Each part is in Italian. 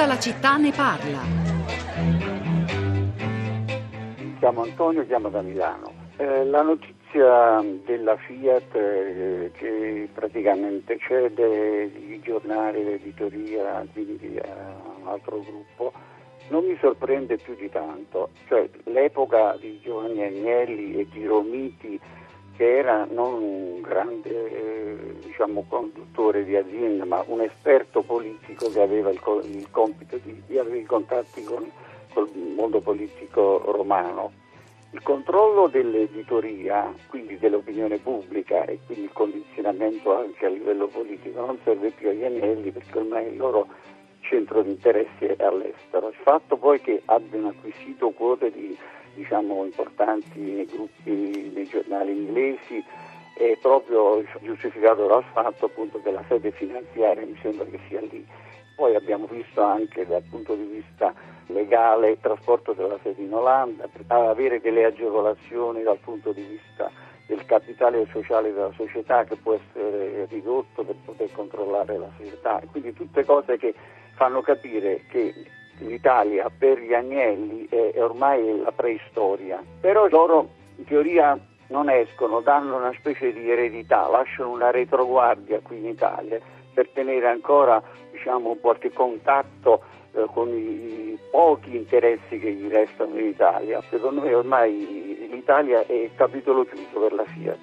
Tutta la città ne parla. Mi chiamo Antonio, chiamo da Milano. Eh, la notizia della Fiat eh, che praticamente cede i giornali, l'editoria, quindi a un altro gruppo, non mi sorprende più di tanto. Cioè, l'epoca di Giovanni Agnelli e di Romiti che era non un grande eh, diciamo, conduttore di azienda, ma un esperto politico che aveva il, co- il compito di, di, avere i contatti con, il mondo politico romano. Il controllo dell'editoria, quindi dell'opinione pubblica e quindi il condizionamento anche a livello politico non serve più agli anelli perché ormai il loro centro di interesse è all'estero. Il fatto poi che abbiano acquisito quote di diciamo, importanti gruppi dei giornali inglesi è proprio giustificato dal fatto appunto che la sede finanziaria mi sembra che sia lì. Poi abbiamo visto anche dal punto di vista legale il trasporto della sede in Olanda, avere delle agevolazioni dal punto di vista del capitale sociale della società che può essere ridotto per poter controllare la società. Quindi tutte cose che fanno capire che l'Italia per gli agnelli è, ormai la preistoria, però loro in teoria non escono, danno una specie di eredità, lasciano una retroguardia qui in Italia per tenere ancora diciamo, qualche contatto eh, con i, i pochi interessi che gli restano in Italia. Secondo me ormai l'Italia è capitolo chiuso per la Fiat.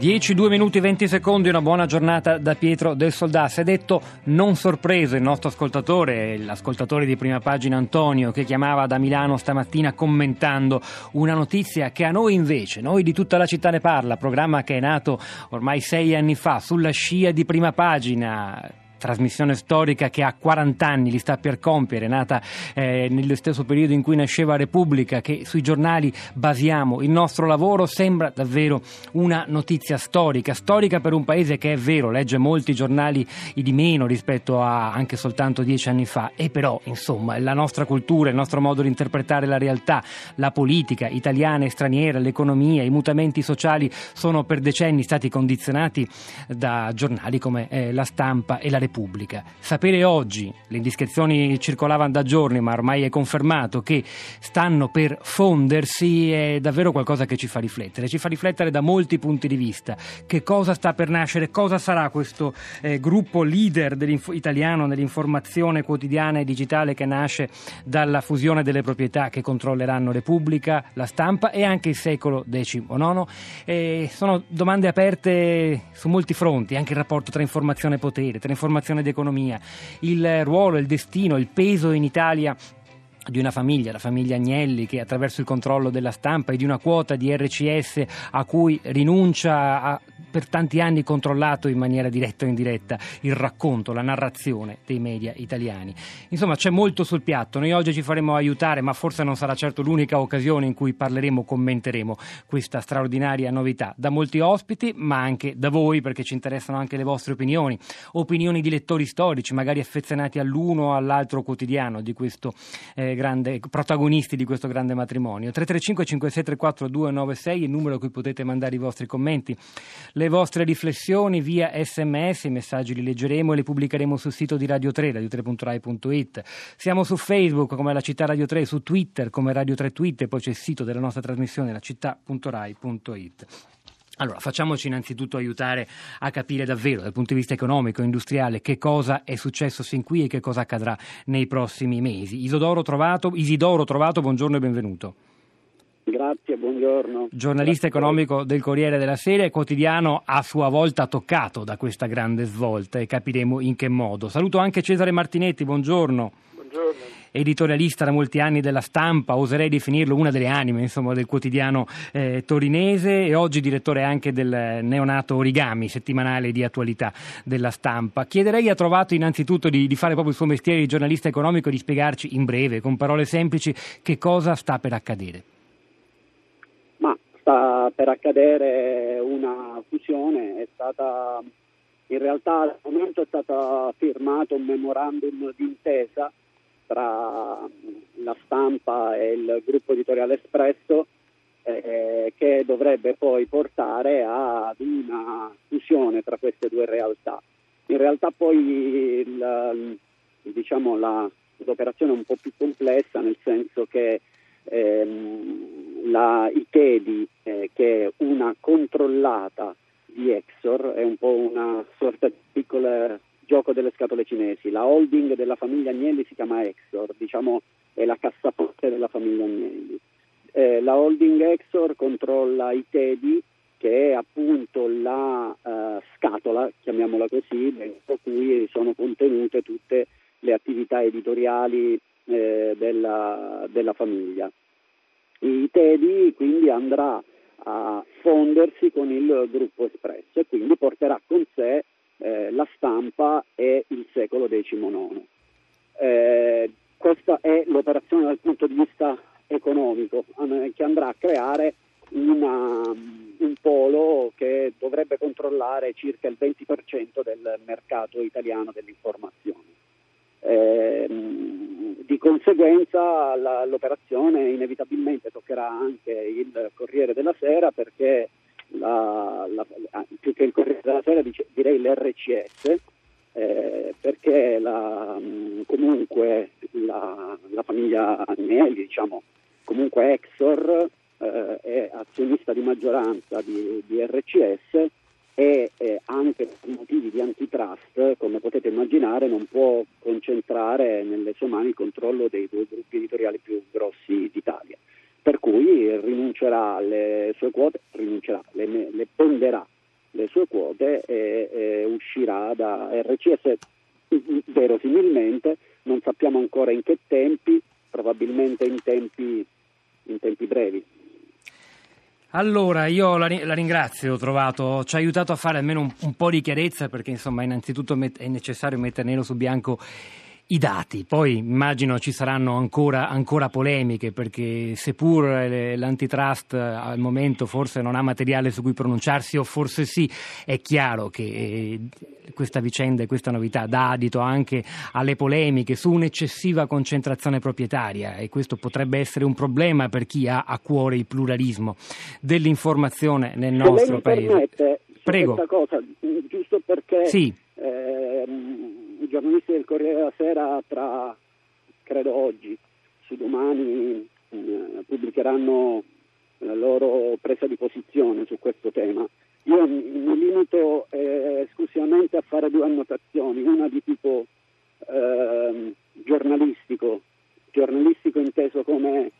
10, 2 minuti 20 secondi, una buona giornata da Pietro del Soldato. Si è detto non sorpreso il nostro ascoltatore, l'ascoltatore di prima pagina Antonio, che chiamava da Milano stamattina commentando una notizia che a noi invece, noi di tutta la città ne parla, programma che è nato ormai sei anni fa sulla scia di prima pagina trasmissione storica che ha 40 anni, li sta per compiere, nata eh, nello stesso periodo in cui nasceva Repubblica, che sui giornali basiamo il nostro lavoro, sembra davvero una notizia storica, storica per un paese che è vero, legge molti giornali di meno rispetto a anche soltanto dieci anni fa, e però insomma la nostra cultura, il nostro modo di interpretare la realtà, la politica italiana e straniera, l'economia, i mutamenti sociali sono per decenni stati condizionati da giornali come eh, la stampa e la Repubblica Repubblica. Sapere oggi, le indiscrezioni circolavano da giorni, ma ormai è confermato che stanno per fondersi, è davvero qualcosa che ci fa riflettere. Ci fa riflettere da molti punti di vista. Che cosa sta per nascere, cosa sarà questo eh, gruppo leader italiano nell'informazione quotidiana e digitale che nasce dalla fusione delle proprietà che controlleranno Repubblica, la stampa e anche il secolo XIX. Eh, sono domande aperte su molti fronti, anche il rapporto tra informazione e potere, tra informazione informazione ed economia, il ruolo, il destino, il peso in Italia di una famiglia, la famiglia Agnelli, che attraverso il controllo della stampa e di una quota di RCS a cui rinuncia a per tanti anni controllato in maniera diretta o indiretta il racconto, la narrazione dei media italiani. Insomma, c'è molto sul piatto. Noi oggi ci faremo aiutare, ma forse non sarà certo l'unica occasione in cui parleremo, commenteremo questa straordinaria novità da molti ospiti, ma anche da voi, perché ci interessano anche le vostre opinioni, opinioni di lettori storici, magari affezionati all'uno o all'altro quotidiano di questo eh, grande protagonisti di questo grande matrimonio. 335 5634 296 il numero a cui potete mandare i vostri commenti le vostre riflessioni via sms, i messaggi li leggeremo e li pubblicheremo sul sito di Radio 3, radio3.rai.it. Siamo su Facebook come la città Radio 3, su Twitter come Radio 3 Twitter, poi c'è il sito della nostra trasmissione, la. Allora, facciamoci innanzitutto aiutare a capire davvero dal punto di vista economico e industriale che cosa è successo fin qui e che cosa accadrà nei prossimi mesi. Isidoro Trovato, Isidoro Trovato buongiorno e benvenuto. Grazie, buongiorno. Giornalista Grazie. economico del Corriere della Sera e quotidiano a sua volta toccato da questa grande svolta e capiremo in che modo. Saluto anche Cesare Martinetti, buongiorno. Buongiorno editorialista da molti anni della stampa, oserei definirlo una delle anime insomma, del quotidiano eh, torinese e oggi direttore anche del neonato Origami, settimanale di attualità della stampa. Chiederei a Trovato innanzitutto di, di fare proprio il suo mestiere di giornalista economico e di spiegarci in breve, con parole semplici, che cosa sta per accadere per accadere una fusione, è stata in realtà al momento è stato firmato un memorandum d'intesa tra la stampa e il gruppo editoriale Espresso eh, che dovrebbe poi portare ad una fusione tra queste due realtà. In realtà poi il, diciamo, la, l'operazione è un po' più complessa nel senso che ehm, la ITEDI, eh, che è una controllata di Exor, è un po' una sorta di piccolo gioco delle scatole cinesi. La holding della famiglia Agnelli si chiama Exor, diciamo è la cassaforte della famiglia Agnelli. Eh, la holding Exor controlla i TEDI, che è appunto la uh, scatola, chiamiamola così, dentro cui sono contenute tutte le attività editoriali eh, della, della, famiglia. I TEDI quindi andrà a fondersi con il gruppo Espresso e quindi porterà con sé eh, la stampa e il secolo XIX. Eh, questa è l'operazione dal punto di vista economico che andrà a creare una, un polo che dovrebbe controllare circa il 20% del mercato italiano dell'informazione. Eh, di conseguenza la, l'operazione inevitabilmente toccherà anche il Corriere della Sera perché la, la, più che il Corriere della Sera dice, direi l'RCS eh, perché comunque la, famiglia Agnelli diciamo, comunque Exor eh, è azionista di maggioranza di, di RCS e eh, anche per motivi di antitrust, come potete immaginare, non può concentrare nelle sue mani il controllo dei due gruppi editoriali più grossi d'Italia. Per cui rinuncerà alle sue quote, rinuncerà, le, le venderà le sue quote e, e uscirà da RCS verosimilmente, non sappiamo ancora in che tempi, probabilmente in tempi in tempi brevi. Allora, io la, la, ringrazio, ho trovato, ci ha aiutato a fare almeno un, un po' di chiarezza perché insomma innanzitutto met- è necessario mettere nero su bianco i dati. Poi immagino ci saranno ancora, ancora polemiche perché seppur l'antitrust al momento forse non ha materiale su cui pronunciarsi o forse sì, è chiaro che eh, questa vicenda e questa novità dà adito anche alle polemiche su un'eccessiva concentrazione proprietaria e questo potrebbe essere un problema per chi ha a cuore il pluralismo dell'informazione nel nostro paese. Prego. Questa cosa, giusto perché sì. Giornalisti del Corriere della Sera tra, credo oggi, su domani eh, pubblicheranno la loro presa di posizione su questo tema. Io mi limito eh, esclusivamente a fare due annotazioni, una di tipo eh, giornalistico, giornalistico inteso come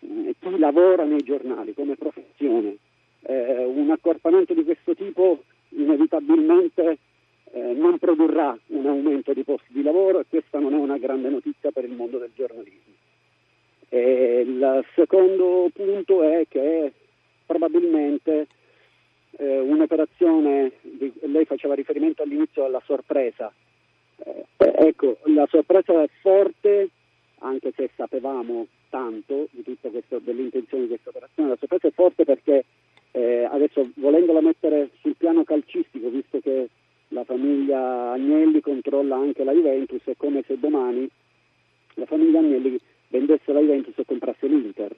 eh, chi lavora nei giornali, come professione. Eh, un accorpamento di questo tipo inevitabilmente non produrrà un aumento di posti di lavoro e questa non è una grande notizia per il mondo del giornalismo. E il secondo punto è che probabilmente eh, un'operazione, di, lei faceva riferimento all'inizio alla sorpresa, eh, ecco, la sorpresa è forte anche se sapevamo tanto questo, dell'intenzione di questa operazione, la sorpresa è forte perché eh, adesso volendola mettere sul piano calcistico, visto che famiglia Agnelli controlla anche la Juventus, è come se domani la famiglia Agnelli vendesse la Juventus e comprasse l'Inter.